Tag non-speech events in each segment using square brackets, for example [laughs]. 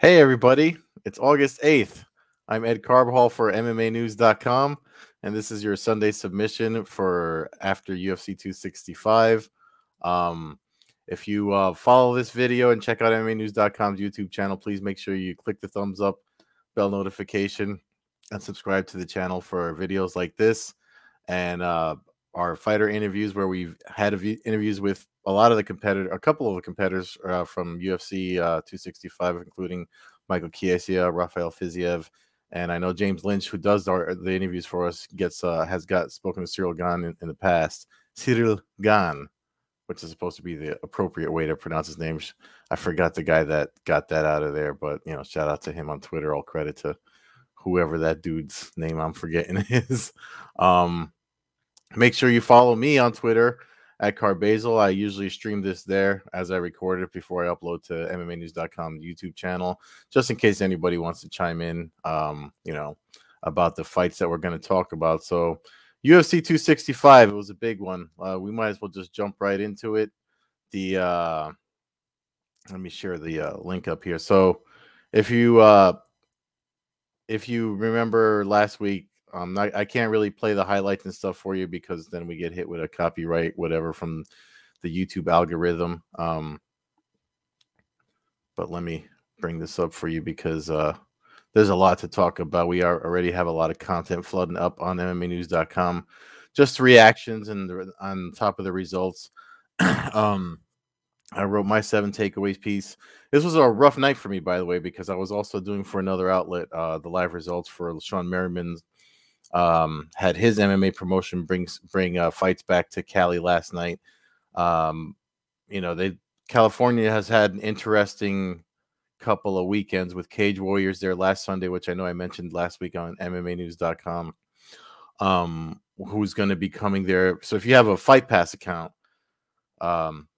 Hey, everybody. It's August 8th. I'm Ed Carbajal for MMAnews.com, and this is your Sunday submission for after UFC 265. Um, if you uh, follow this video and check out MMAnews.com's YouTube channel, please make sure you click the thumbs up, bell notification, and subscribe to the channel for videos like this and uh, our fighter interviews where we've had interviews with a lot of the competitor, a couple of the competitors uh, from UFC uh, 265, including Michael Chiesa, Rafael Fiziev, and I know James Lynch, who does our, the interviews for us, gets uh, has got spoken to Ciryl Gane in, in the past. Ciryl Gane, which is supposed to be the appropriate way to pronounce his name. I forgot the guy that got that out of there, but you know, shout out to him on Twitter. All credit to whoever that dude's name I'm forgetting [laughs] is. Um, make sure you follow me on Twitter at Carbajal. I usually stream this there as I record it before I upload to MMAnews.com YouTube channel, just in case anybody wants to chime in, um, you know, about the fights that we're going to talk about. So, UFC 265, it was a big one. Uh, we might as well just jump right into it. The uh, let me share the uh, link up here. So, if you uh, if you remember last week, um, I, I can't really play the highlights and stuff for you because then we get hit with a copyright, whatever, from the YouTube algorithm. Um, but let me bring this up for you because uh, there's a lot to talk about. We are already have a lot of content flooding up on MMAnews.com. Just reactions and the, on top of the results. [clears throat] um, I wrote my seven takeaways piece. This was a rough night for me, by the way, because I was also doing for another outlet uh, the live results for Shawne Merriman's um, had his MMA promotion brings bring uh, fights back to Cali last night. Um, you know, they California has had an interesting couple of weekends with Cage Warriors there last Sunday, which I know I mentioned last week on MMAnews.com. Um, who's going to be coming there? So if you have a Fight Pass account, um,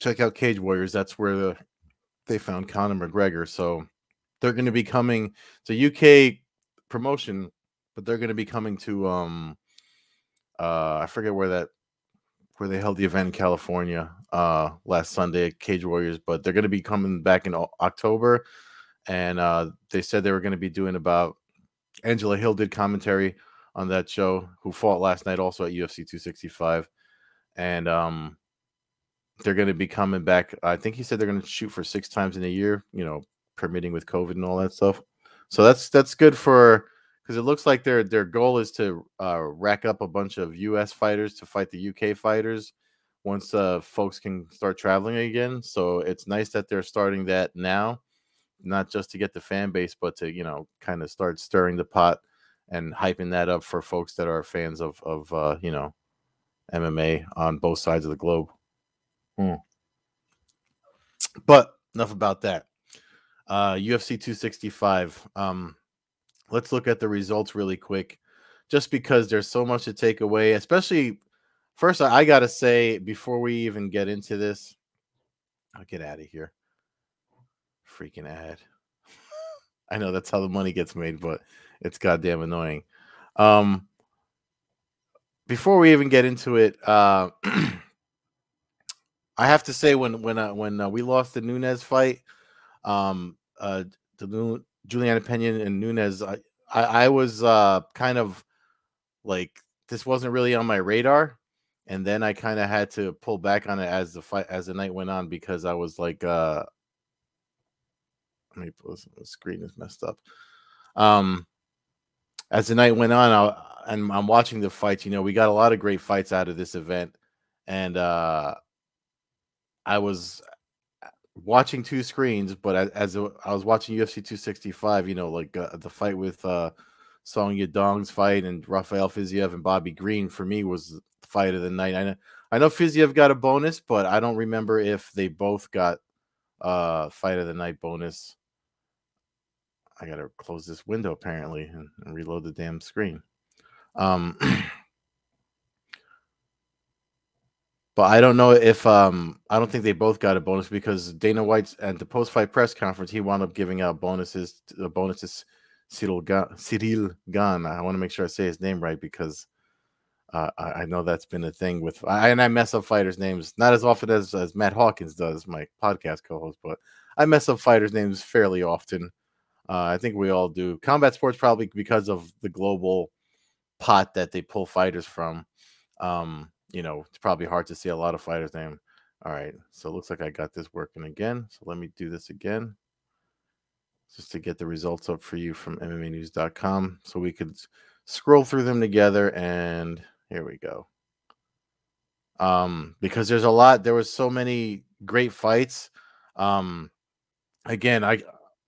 check out Cage Warriors. That's where the, they found Conor McGregor. So they're going to be coming. A UK promotion but they're going to be coming to um uh I forget where that where they held the event in California uh last Sunday at Cage Warriors, but they're going to be coming back in October and uh they said they were going to be doing about Angela Hill did commentary on that show who fought last night also at UFC 265 and um they're going to be coming back I think he said they're going to shoot for 6 times in a year, you know, permitting with COVID and all that stuff. So that's that's good for because it looks like their their goal is to uh, rack up a bunch of U.S. fighters to fight the U.K. fighters once uh, folks can start traveling again. So it's nice that they're starting that now, not just to get the fan base, but to you know kind of start stirring the pot and hyping that up for folks that are fans of of uh, you know MMA on both sides of the globe. Hmm. But enough about that. Uh, UFC 265. Um, let's look at the results really quick, just because there's so much to take away. Especially, first, I got to say before we even get into this, I'll get out of here. Freaking ad. [laughs] I know that's how the money gets made, but it's goddamn annoying. Um, before we even get into it, uh, [clears throat] I have to say when when uh, when uh, we lost the Nunes fight, um, uh, the Julianna Pena and Nunes, I, I, I was uh, kind of like this wasn't really on my radar, and then I kind of had to pull back on it as the fight as the night went on because I was like, uh, let me this, the screen is messed up. Um, as the night went on, I, and I'm watching the fights. You know, we got a lot of great fights out of this event, and uh, I was watching two screens, but as, I was watching UFC 265, you know, like uh, the fight with uh, Song Yadong's fight and Rafael Fiziev and Bobby Green for me was the fight of the night. I know, I know Fiziev got a bonus, but I don't remember if they both got uh fight of the night bonus. I gotta close this window apparently and, and reload the damn screen. Um [clears throat] But I don't know if um I don't think they both got a bonus because Dana White's at the post fight press conference he wound up giving out bonuses the bonuses Cyril Ciryl Ciryl Gane. I want to make sure I say his name right because uh, I, I, know that's been a thing with I, and I mess up fighters' names not as often as as Matt Hawkins does, my podcast co-host, but I mess up fighters' names fairly often. Uh, I think we all do. Combat sports probably because of the global pot that they pull fighters from. Um, you know, it's probably hard to see a lot of fighters' name. All right, so it looks like I got this working again. So let me do this again just to get the results up for you from MMAnews.com so we could scroll through them together. And here we go. Um, because there's a lot, there was so many great fights. Um, again, I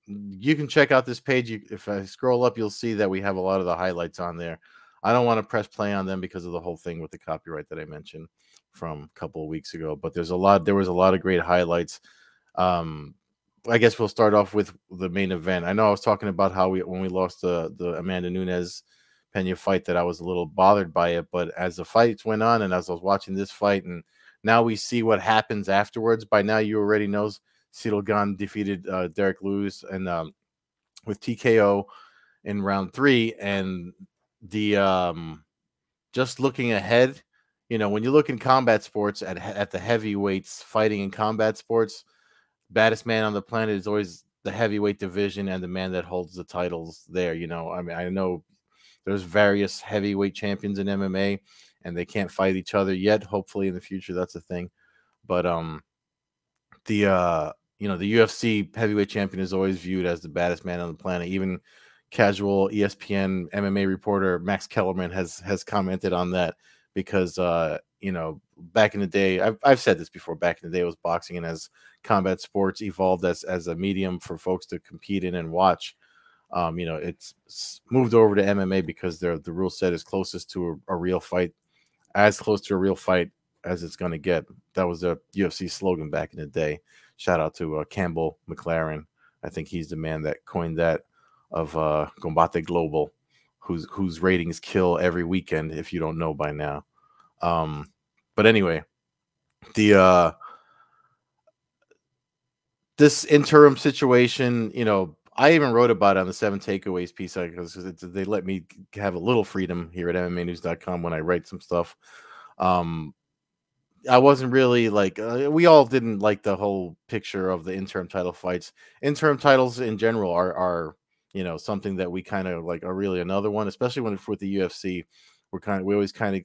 you can check out this page. You, if I scroll up, you'll see that we have a lot of the highlights on there. I don't want to press play on them because of the whole thing with the copyright that I mentioned from a couple of weeks ago. But there's a lot. There was a lot of great highlights. Um, I guess we'll start off with the main event. I know I was talking about how we when we lost the the Amanda Nunes Pena fight that I was a little bothered by it, but as the fights went on and as I was watching this fight and now we see what happens afterwards. By now you already knows Ciryl Gane defeated uh, Derek Lewis and um, with TKO in round three, and the um, just looking ahead. You know, when you look in combat sports at at the heavyweights fighting in combat sports, baddest man on the planet is always the heavyweight division and the man that holds the titles there. You know, I mean, I know there's various heavyweight champions in MMA and they can't fight each other yet. Hopefully in the future that's a thing. But um the uh you know, the UFC heavyweight champion is always viewed as the baddest man on the planet. Even casual ESPN MMA reporter Max Kellerman has has commented on that because uh you know, back in the day, I've, I've said this before. Back in the day, it was boxing, and as combat sports evolved as as a medium for folks to compete in and watch, um, you know, it's moved over to MMA because the the rule set is closest to a, a real fight, as close to a real fight as it's going to get. That was a UFC slogan back in the day. Shout out to uh, Campbell McLaren. I think he's the man that coined that of uh, Combate Global, whose whose ratings kill every weekend. If you don't know by now. Um, but anyway, the uh this interim situation, you know, I even wrote about it on the seven takeaways piece because they let me have a little freedom here at MMAnews.com when I write some stuff. Um, I wasn't really like uh, we all didn't like the whole picture of the interim title fights. Interim titles in general are are you know something that we kind of like are really another one, especially when it's with the UFC. We're kind of we always kind of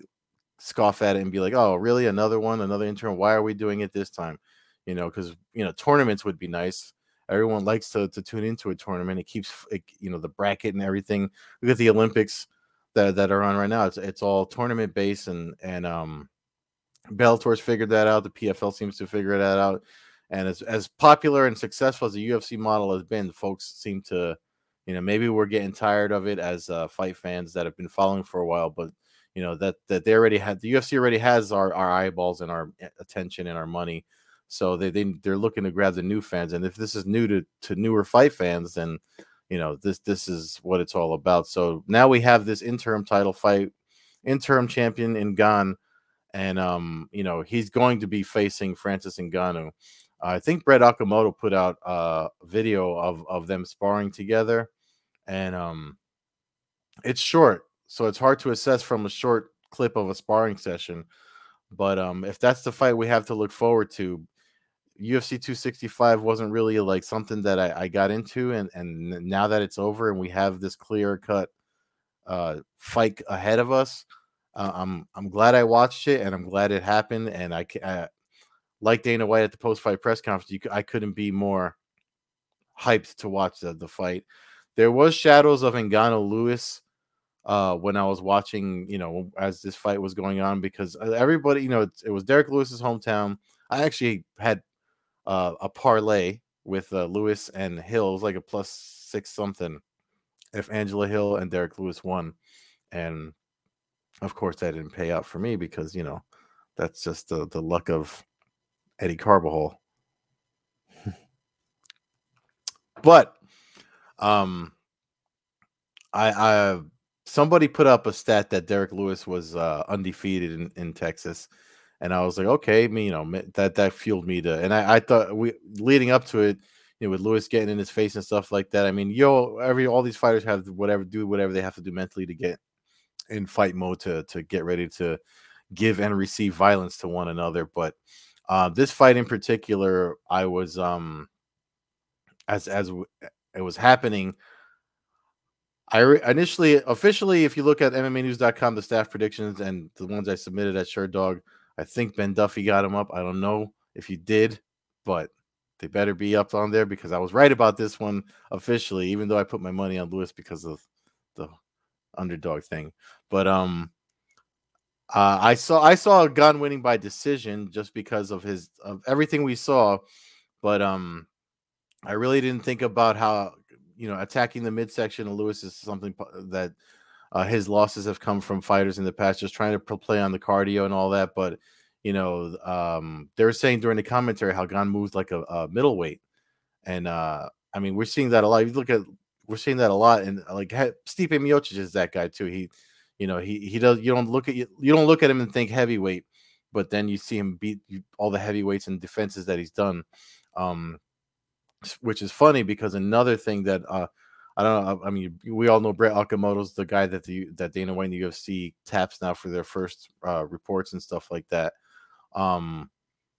scoff at it and be like, "Oh, really? Another one? Another intern Why are we doing it this time?" You know, because you know tournaments would be nice. Everyone likes to to tune into a tournament. It keeps it, you know the bracket and everything. Look at the Olympics that that are on right now. It's it's all tournament based and and um Bellator's figured that out. The PFL seems to figure that out. And as as popular and successful as the UFC model has been, folks seem to, you know, maybe we're getting tired of it as uh, fight fans that have been following for a while, but you know that that they already had the UFC already has our, our eyeballs and our attention and our money. So they, they they're looking to grab the new fans. And if this is new to, to newer fight fans, then you know this this is what it's all about. So now we have this interim title fight, interim champion in Gane, and um, you know, he's going to be facing Francis Ngannou. I think Brett Okamoto put out a video of of them sparring together, and um, it's short so it's hard to assess from a short clip of a sparring session. But um, if that's the fight we have to look forward to, UFC 265 wasn't really like something that I, I got into, and and now that it's over and we have this clear cut uh, fight ahead of us, uh, I'm I'm glad I watched it and I'm glad it happened. And I, I like Dana White at the post fight press conference, you, I couldn't be more hyped to watch the, the fight. There was shadows of Ngannou Lewis uh, when I was watching, you know, as this fight was going on, because uh, everybody, you know, it, it was Derek Lewis's hometown. I actually had uh, a parlay with uh, Lewis and Hill. It was like a plus six something if Angela Hill and Derek Lewis won. And of course, that didn't pay out for me because, you know, that's just the, the luck of Eddie Carbajal. but um I I somebody put up a stat that Derek Lewis was uh, undefeated in, in Texas, and I was like, okay, me, you know, that that fueled me to, and I, I thought we leading up to it, you know, with Lewis getting in his face and stuff like that. I mean, yo, every all these fighters have whatever do whatever they have to do mentally to get in fight mode to to get ready to give and receive violence to one another. But uh, this fight in particular, I was um as as it was happening. I re- initially, officially, if you look at MMAnews.com, the staff predictions and the ones I submitted at Sherdog, I think Ben Duffy got him up. I don't know if he did, but they better be up on there because I was right about this one officially, even though I put my money on Lewis because of the underdog thing. But um, uh, I saw I saw Gane winning by decision just because of his of everything we saw, but um, I really didn't think about how you know attacking the midsection of Lewis is something that uh, his losses have come from fighters in the past, just trying to play on the cardio and all that. But you know, um, they were saying during the commentary how Gane moves like a, a middleweight, and uh, I mean we're seeing that a lot. You look at we're seeing that a lot, and like Stipe Miocic is that guy too. He, you know, he he does. You don't look at you, you don't look at him and think heavyweight, but then you see him beat all the heavyweights and defenses that he's done. Um, which is funny because another thing that uh, I don't know. I mean, we all know Brett Okamoto's the guy that the that Dana White and the UFC taps now for their first uh, reports and stuff like that. Um,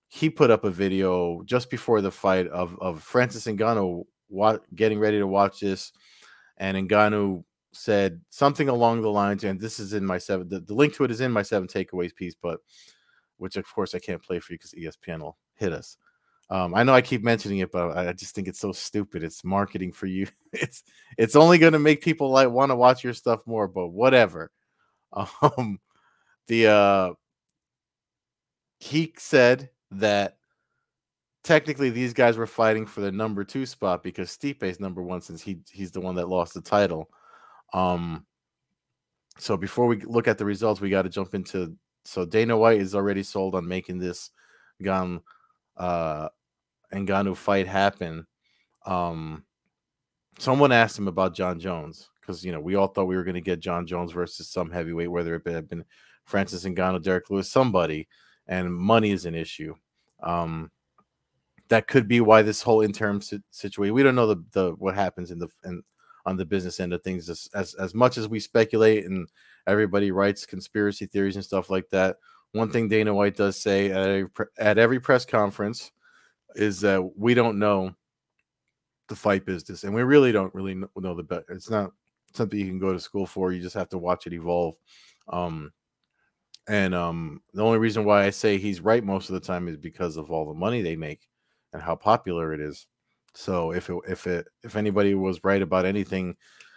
he put up a video just before the fight of of Francis Ngannou wa- getting ready to watch this, and Ngannou said something along the lines, and this is in my seven. The, the link to it is in my seven takeaways piece, but which of course I can't play for you because ESPN will hit us. Um, I know I keep mentioning it, but I just think it's so stupid. It's marketing for you. [laughs] It's it's only going to make people like want to watch your stuff more. But whatever. Um, the uh, he said that technically these guys were fighting for the number two spot because Stipe's number one since he he's the one that lost the title. Um, so before we look at the results, we got to jump into. So Dana White is already sold on making this gun uh Ngannou fight happen, um, someone asked him about Jon Jones because you know we all thought we were going to get Jon Jones versus some heavyweight, whether it had been Francis Ngannou, Derek Lewis, somebody, and money is an issue. Um, that could be why this whole interim situation. We don't know the, the what happens in the in, on the business end of things as, as as much as we speculate and everybody writes conspiracy theories and stuff like that. One thing Dana White does say at every, at every press conference is that we don't know the fight business, and we really don't really know the bet. It's not something you can go to school for. You just have to watch it evolve. Um, and um, the only reason why I say he's right most of the time is because of all the money they make and how popular it is. So if it, if it if anybody was right about anything,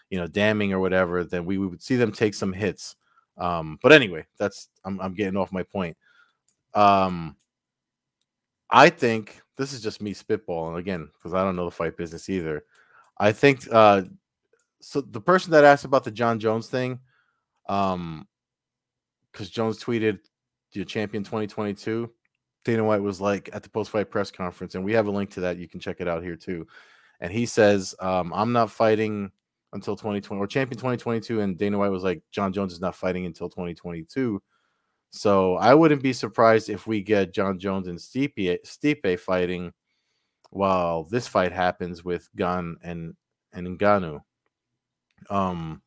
you know, damning or whatever, then we would see them take some hits. Um, but anyway, that's I'm I'm getting off my point. Um, I think this is just me spitballing again because I don't know the fight business either. I think uh, so. The person that asked about the Jon Jones thing, um, because Jones tweeted the champion 2022. Dana White was like at the post fight press conference, and we have a link to that. You can check it out here too. And he says, um, I'm not fighting until 2020 or champion 2022. And Dana White was like, Jon Jones is not fighting until 2022. So I wouldn't be surprised if we get Jon Jones and Stipe, Stipe fighting while this fight happens with Gane and and Ngannou. Um,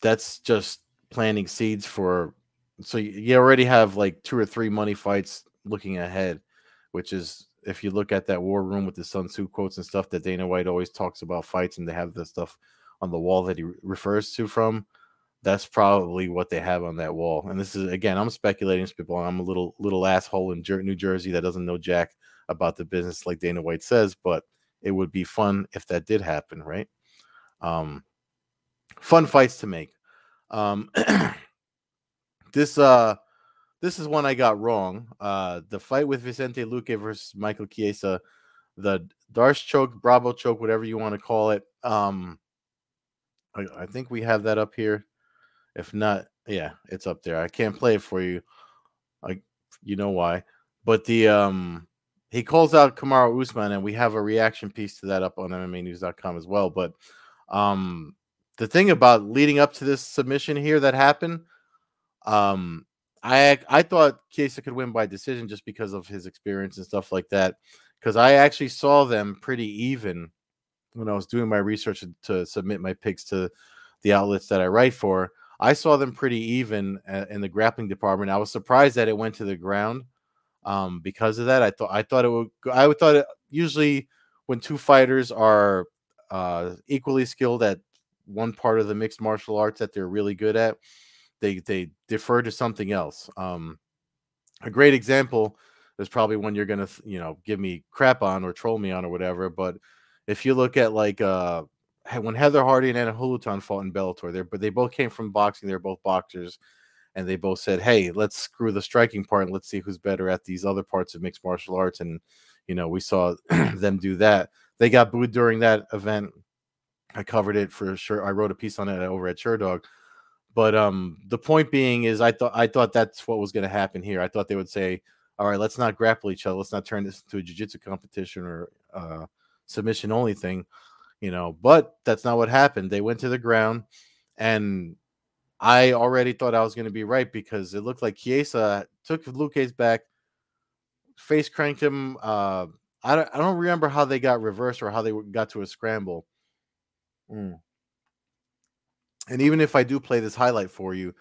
that's just planting seeds for. So you already have like two or three money fights looking ahead, which is if you look at that war room with the Sun Tzu quotes and stuff that Dana White always talks about fights, and they have the stuff on the wall that he refers to from that's probably what they have on that wall. And this is again, I'm speculating, people. I'm a little little asshole in Jer- New Jersey that doesn't know jack about the business, like Dana White says. But it would be fun if that did happen, right? Um, fun fights to make. Um, [clears throat] this uh, this is one I got wrong. Uh, the fight with Vicente Luque versus Michael Chiesa, the D'Arce choke, Bravo choke, whatever you want to call it. Um, I, I think we have that up here. If not, yeah, it's up there. I can't play it for you. I you know why. But the um he calls out Kamaru Usman, and we have a reaction piece to that up on MMAnews.com as well. But um the thing about leading up to this submission here that happened, um, I I thought Chiesa could win by decision just because of his experience and stuff like that. Because I actually saw them pretty even when I was doing my research to submit my picks to the outlets that I write for. I saw them pretty even in the grappling department. I was surprised that it went to the ground um, because of that. I thought I thought it would. I would thought it, usually when two fighters are uh, equally skilled at one part of the mixed martial arts that they're really good at, they they defer to something else. Um, a great example is probably one you're gonna you know give me crap on or troll me on or whatever. But if you look at like uh when Heather Hardy and Ana Julaton fought in Bellator, they but they both came from boxing. They're both boxers, and they both said, "Hey, let's screw the striking part and let's see who's better at these other parts of mixed martial arts." And you know, we saw [clears throat] them do that. They got booed during that event. I covered it for sure. I wrote a piece on it over at Sherdog. But um, the point being is, I thought I thought that's what was going to happen here. I thought they would say, "All right, let's not grapple each other. Let's not turn this into a jiu-jitsu competition or uh, submission only thing." You know, but that's not what happened. They went to the ground, and I already thought I was going to be right because it looked like Chiesa took Luque's back, face cranked him. Uh, I don't, I don't remember how they got reversed or how they got to a scramble. Mm. And even if I do play this highlight for you,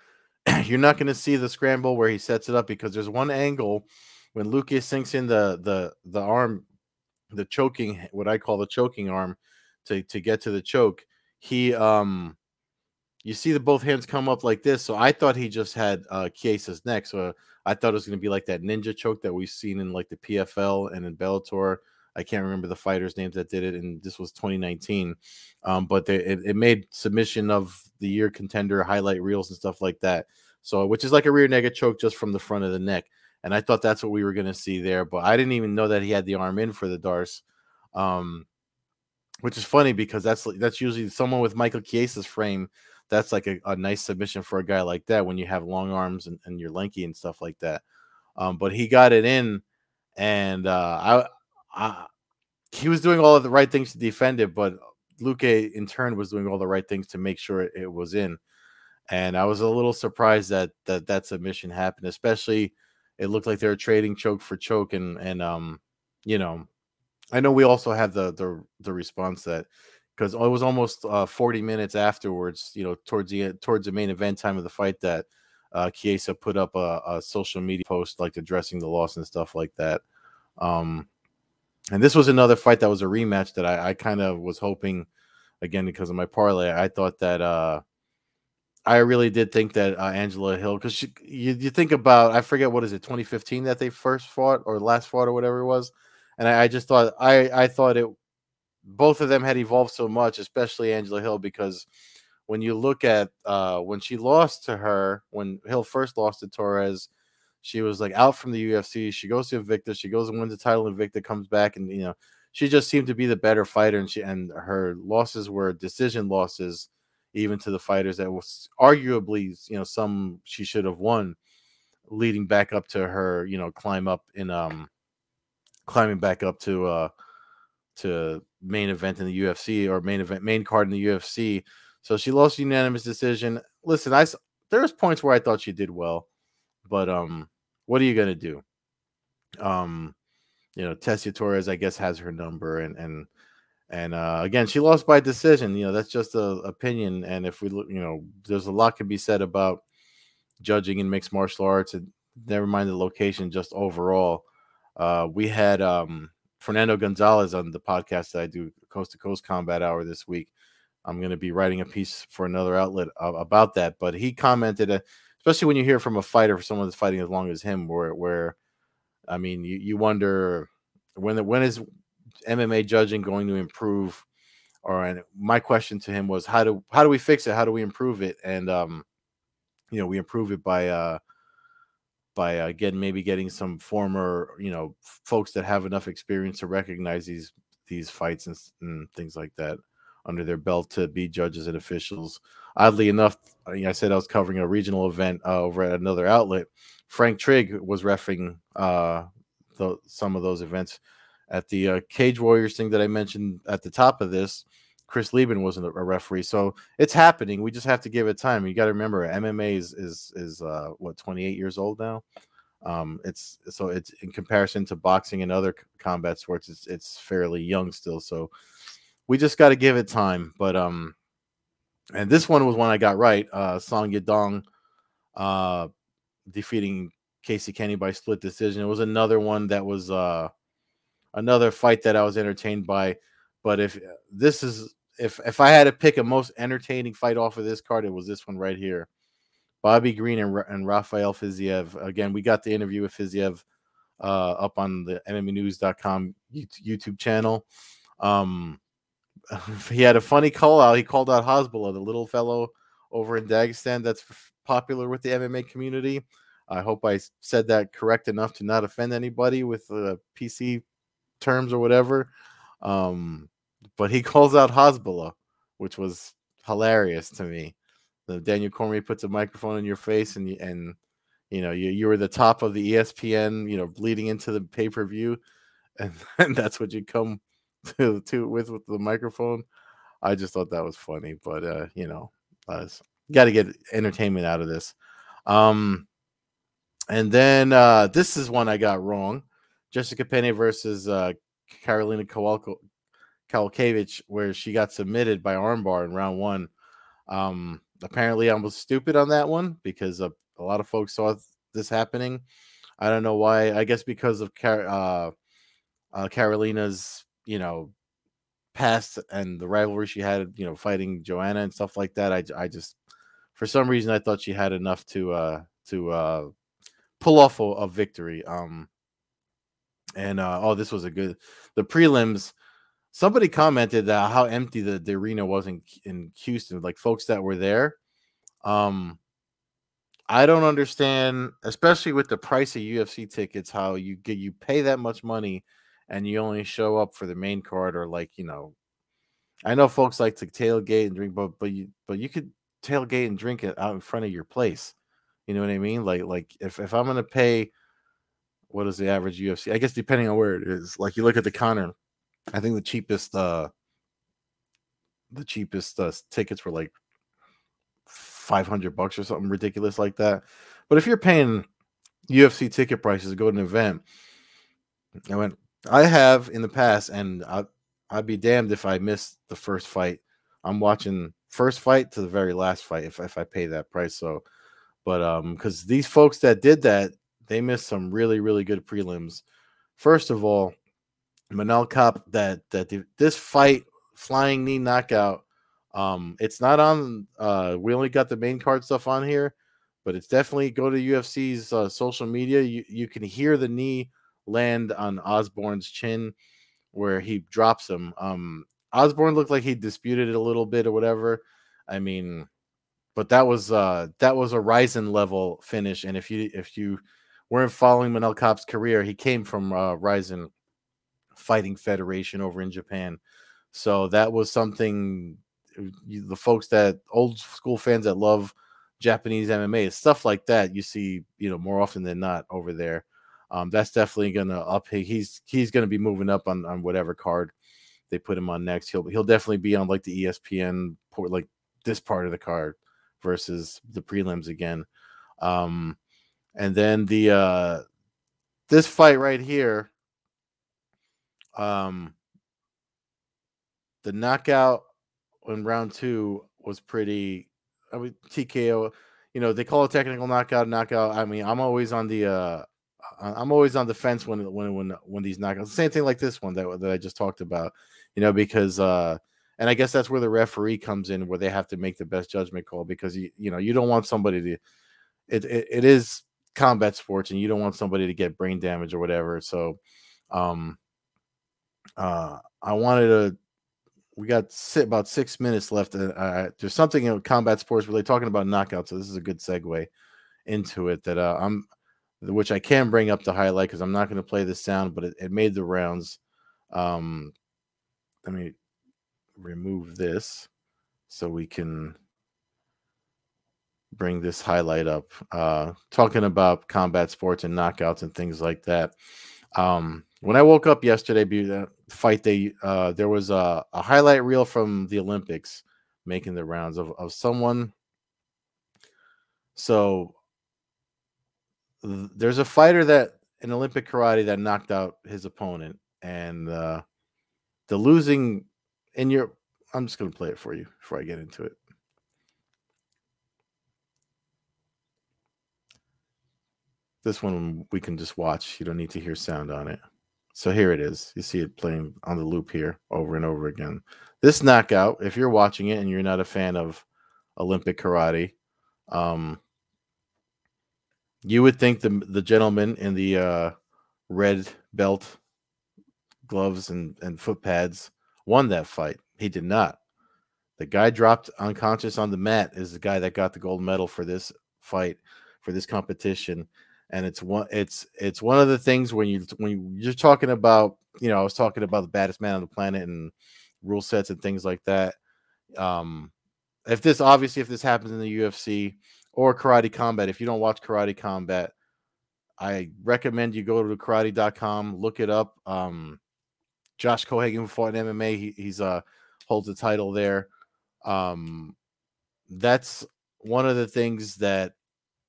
[clears throat] you're not going to see the scramble where he sets it up because there's one angle when Luque sinks in the the the arm, the choking, what I call the choking arm, to to get to the choke. He um, you see the both hands come up like this. So I thought he just had uh Chiesa's neck. So I thought it was going to be like that ninja choke that we've seen in like the PFL and in Bellator. I can't remember the fighters' names that did it, and this was 2019. Um, but they, it, it, made submission of the year contender highlight reels and stuff like that. So, which is like a rear naked choke just from the front of the neck. And I thought that's what we were going to see there, but I didn't even know that he had the arm in for the D'Arce. Um, which is funny because that's that's usually someone with Michael Chiesa's frame. That's like a, a, nice submission for a guy like that when you have long arms and, and you're lanky and stuff like that. Um, but he got it in, and uh, I, I, he was doing all of the right things to defend it, but Luque in turn was doing all the right things to make sure it, it was in. And I was a little surprised that that that submission happened, especially it looked like they were trading choke for choke, and and um, you know, I know we also had the the the response that because it was almost uh, 40 minutes afterwards, you know, towards the towards the main event time of the fight that uh, Chiesa put up a, a social media post like addressing the loss and stuff like that. Um, and this was another fight that was a rematch that I, I kind of was hoping again because of my parlay. I thought that uh, I really did think that uh, Angela Hill because you, you think about I forget what is it 2015 that they first fought or last fought or whatever it was, and I, I just thought I I thought it both of them had evolved so much, especially Angela Hill because when you look at uh, when she lost to her when Hill first lost to Torres she was like out from the UFC. She goes to Invicta. She goes and wins the title. Invicta comes back, and you know she just seemed to be the better fighter. And she and her losses were decision losses, even to the fighters that was arguably you know some she should have won, leading back up to her you know climb up in um climbing back up to uh to main event in the UFC or main event main card in the UFC. So she lost unanimous decision. Listen, I there's points where I thought she did well, but um what are you gonna do? Um, you know, Tecia Torres, I guess, has her number, and and and uh, again, she lost by decision. You know, that's just a opinion. And if we look, you know, there's a lot can be said about judging in mixed martial arts, and never mind the location, just overall. Uh, we had um, Fernando Gonzalez on the podcast that I do, Coast to Coast Combat Hour this week. I'm going to be writing a piece for another outlet uh, about that, but he commented. Uh, especially when you hear from a fighter, for someone that's fighting as long as him, where where I mean, you, you wonder when the, when is MMA judging going to improve? Or and my question to him was how do how do we fix it? How do we improve it? And um, you know, we improve it by uh by uh, getting maybe getting some former you know folks that have enough experience to recognize these these fights and, and things like that under their belt to be judges and officials. Oddly enough, I said I was covering a regional event uh, over at another outlet. Frank Trigg was refing uh, some of those events at the uh, Cage Warriors thing that I mentioned at the top of this. Chris Leben wasn't a referee, so it's happening. We just have to give it time. You got to remember, MMA is is is uh, what 28 years old now. Um, it's so it's in comparison to boxing and other combat sports, it's it's fairly young still. So we just got to give it time. But um, and this one was one I got right. Uh, Song Yadong, uh, defeating Casey Kenny by split decision. It was another one that was uh another fight that I was entertained by. But if this is if if I had to pick a most entertaining fight off of this card, it was this one right here. Bobby Green and, and Rafael Fiziev. Again, we got the interview with Fiziev uh, up on the MMAnews.com YouTube channel. Um, [laughs] he had a funny call out. He called out Hasbulla, the little fellow over in Dagestan that's popular with the MMA community. I hope I said that correct enough to not offend anybody with uh, PC terms or whatever. Um, but he [laughs] calls out Hasbulla, which was hilarious to me. The Daniel Cormier puts a microphone in your face and and you know you you were the top of the ESPN, you know, leading into the pay per view, and, [laughs] and that's what you come to to with with the microphone. I just thought that was funny, but uh, you know, uh, got to get entertainment out of this. Um, and then uh, this is one I got wrong. Jessica Penne versus uh, Karolina Kowalko, Kowalkiewicz, where she got submitted by armbar in round one. Um, apparently, I was stupid on that one because a, a lot of folks saw this happening. I don't know why. I guess because of Car- uh, uh, Karolina's, you know, past and the rivalry she had, you know, fighting Joanna and stuff like that. I, I just, for some reason, I thought she had enough to uh, to uh, pull off a, a victory. Um, and uh, oh, this was a good. The prelims. Somebody commented that how empty the, the arena was in, in Houston. Like folks that were there. Um, I don't understand, especially with the price of UFC tickets, how you get you pay that much money and you only show up for the main card or like you know. I know folks like to tailgate and drink, but but you but you could tailgate and drink it out in front of your place. You know what I mean? Like like if if I'm gonna pay, what is the average UFC? I guess depending on where it is. Like you look at the counter, I think the cheapest uh the cheapest uh, tickets were like 500 bucks or something ridiculous like that. But if you're paying UFC ticket prices to go to an event, I went. I have in the past, and I, I'd be damned if I miss the first fight. I'm watching first fight to the very last fight if if I pay that price. So but um, because these folks that did that, they missed some really, really good prelims. First of all, Manel Kape that that the, this fight flying knee knockout. Um, it's not on. Uh, we only got the main card stuff on here, but it's definitely go to UFC's uh, social media. You you can hear the knee land on Osbourne's chin where he drops him. Um, Osborne looked like he disputed it a little bit or whatever. I mean, but that was uh that was a Rizin level finish. And if you if you weren't following Manel Kape's career, he came from uh, Rizin Fighting Federation over in Japan. So that was something uh, the folks that old school fans that love Japanese MMA, stuff like that, you see, you know, more often than not over there. Um, that's definitely gonna up. He's he's gonna be moving up on on whatever card they put him on next. He'll he'll definitely be on like the ESPN port, like this part of the card versus the prelims again. Um, and then the uh, this fight right here, um, the knockout in round two was pretty. I mean, TKO. You know, they call it technical knockout, knockout. I mean, I'm always on the uh, I'm always on the fence when when when when these knockouts. Same thing like this one that that I just talked about. You know, because uh, and I guess that's where the referee comes in, where they have to make the best judgment call because you you know you don't want somebody to it it, it is combat sports and you don't want somebody to get brain damage or whatever. So, um, uh, I wanted to. We got sit about six minutes left. Uh, there's something in combat sports really talking about knockouts, so this is a good segue into it. That uh, I'm, which I can bring up to highlight because I'm not going to play the sound, but it, it made the rounds. Um, let me remove this so we can bring this highlight up. Uh, talking about combat sports and knockouts and things like that. Um, when I woke up yesterday, the fight day, uh, there was a, a, highlight reel from the Olympics making the rounds of, of someone. So there's a fighter that in Olympic karate that knocked out his opponent, and uh, the losing and you're I'm just going to play it for you before I get into it. This one we can just watch. You don't need to hear sound on it. So here it is. You see it playing on the loop here over and over again. This knockout, if you're watching it and you're not a fan of Olympic karate, um, you would think the the gentleman in the uh, red belt, gloves, and and foot pads won that fight. He did not. The guy dropped unconscious on the mat is the guy that got the gold medal for this fight, for this competition. And it's one it's it's one of the things when you when you're talking about, you know, I was talking about the baddest man on the planet and rule sets and things like that. Um if this obviously if this happens in the UFC or karate combat, if you don't watch karate combat, I recommend you go to karate.com, look it up. Um Josh Quayhagen fought in MMA. He, he's uh holds a title there. Um, that's one of the things that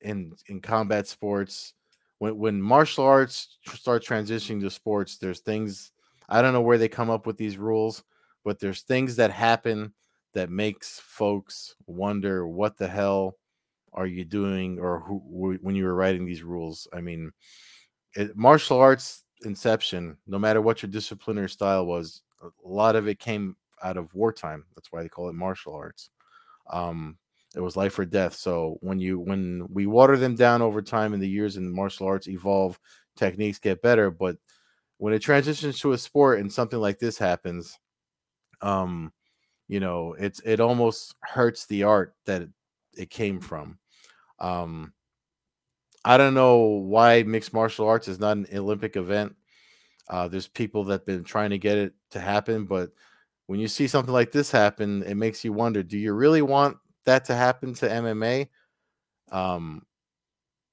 in in combat sports, when when martial arts start transitioning to sports, there's things I don't know where they come up with these rules, but there's things that happen that makes folks wonder what the hell are you doing or who when you were writing these rules. I mean, it, martial arts inception, no matter what your discipline or style was, a lot of it came out of wartime. That's why they call it martial arts. Um, it was life or death. So when you when we water them down over time in the years and martial arts evolve, techniques get better. But when it transitions to a sport and something like this happens, um, you know, it's it almost hurts the art that it, it came from. Um, I don't know why mixed martial arts is not an Olympic event. Uh, there's people that have been trying to get it to happen, but when you see something like this happen, it makes you wonder: Do you really want that to happen to MMA? Um,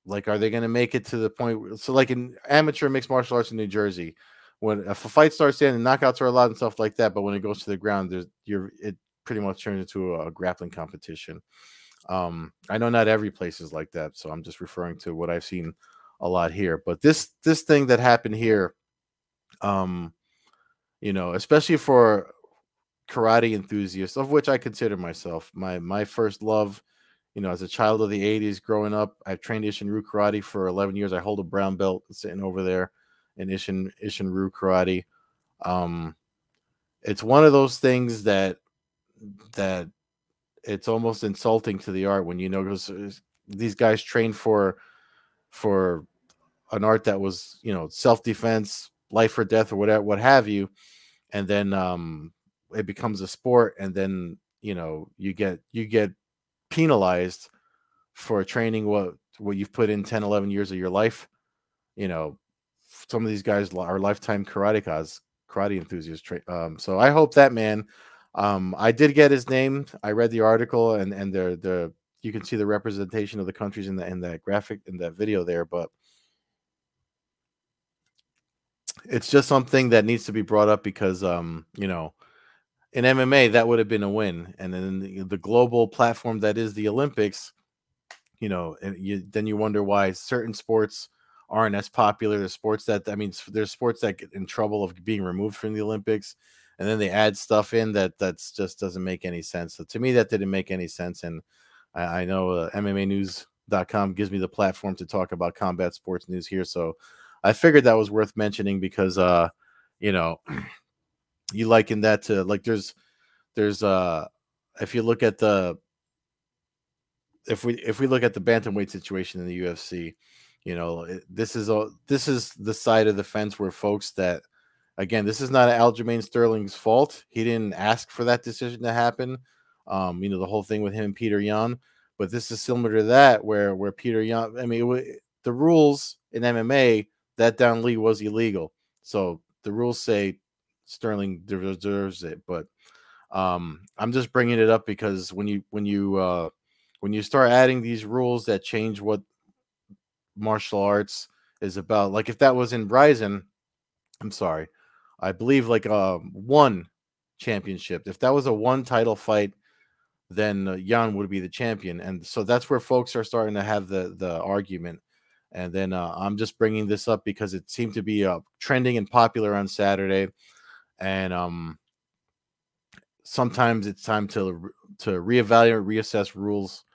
like, are they going to make it to the point? So, like in amateur mixed martial arts in New Jersey, when if a fight starts in and knockouts are allowed and stuff like that, but when it goes to the ground, there's you're it pretty much turns into a, a grappling competition. Um, I know not every place is like that, so I'm just referring to what I've seen a lot here. But this this thing that happened here, um, you know, especially for karate enthusiasts, of which I consider myself. My my first love, you know, as a child of the 80s growing up, I've trained Isshin-ryu karate for 11 years. I hold a brown belt sitting over there in Ishin Isshin-ryu karate. Um it's one of those things that that it's almost insulting to the art when you know because these guys trained for for an art that was you know self-defense life or death or whatever what have you and then um it becomes a sport and then you know you get you get penalized for training what what you've put in 10 11 years of your life. You know some of these guys are lifetime karatekas karate enthusiasts um, so i hope that man um, i did get his name i read the article and and the the you can see the representation of the countries in the in that graphic in that video there but it's just something that needs to be brought up because um you know in MMA, that would have been a win. And then the, global platform that is the Olympics, you know, and you then you wonder why certain sports aren't as popular. The sports that I mean, there's sports that get in trouble of being removed from the Olympics, and then they add stuff in that that's just doesn't make any sense. So to me, that didn't make any sense. And I, I know uh, MMA News.com gives me the platform to talk about combat sports news here, so I figured that was worth mentioning because, uh, you know. [clears throat] you liken that to like there's there's uh if you look at the if we if we look at the bantamweight situation in the UFC, you know, this is a this is the side of the fence where folks that again, this is not Aljamain Sterling's fault. He didn't ask for that decision to happen. Um, you know, the whole thing with him and Petr Yan, but this is similar to that where where Petr Yan, I mean, it, the rules in MMA that down Lee was illegal. So the rules say Sterling deserves it, but um, I'm just bringing it up because when you when you uh, when you start adding these rules that change what martial arts is about, like if that was in Rizin, I'm sorry, I believe like uh, one championship. If that was a one title fight, then uh, Yan would be the champion, and so that's where folks are starting to have the the argument. And then uh, I'm just bringing this up because it seemed to be uh, trending and popular on Saturday and um sometimes it's time to to reevaluate reassess rules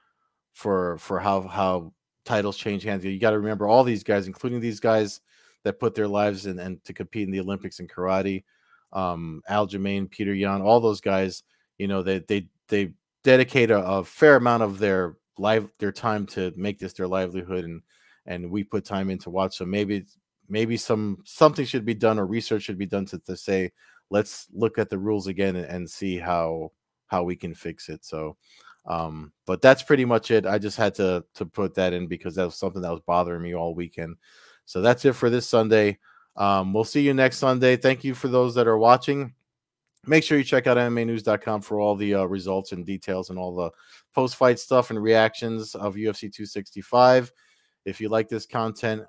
for for how how titles change hands you got to remember all these guys including these guys that put their lives in and to compete in the Olympics in karate. Um, Al Aljamain, Petr Yan, all those guys, you know, they they they dedicate a, a fair amount of their life their time to make this their livelihood and and we put time in to watch. So maybe maybe some something should be done or research should be done to, to say let's look at the rules again and, and see how how we can fix it. So um but that's pretty much it. I just had to to put that in because that was something that was bothering me all weekend so that's it for this sunday um we'll see you next sunday thank you for those that are watching make sure you check out mmanews.com for all the uh, results and details and all the post fight stuff and reactions of ufc 265 if you like this content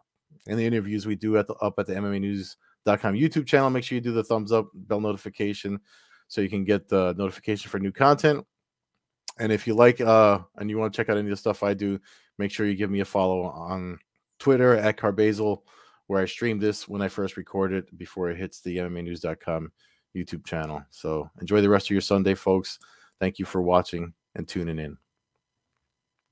and the interviews we do at the up at the MMAnews.com YouTube channel. Make sure you do the thumbs up, bell notification, so you can get the notification for new content. And if you like uh and you want to check out any of the stuff I do, make sure you give me a follow on Twitter at Carbajal, where I stream this when I first record it before it hits the MMAnews.com YouTube channel. So enjoy the rest of your Sunday, folks. Thank you for watching and tuning in.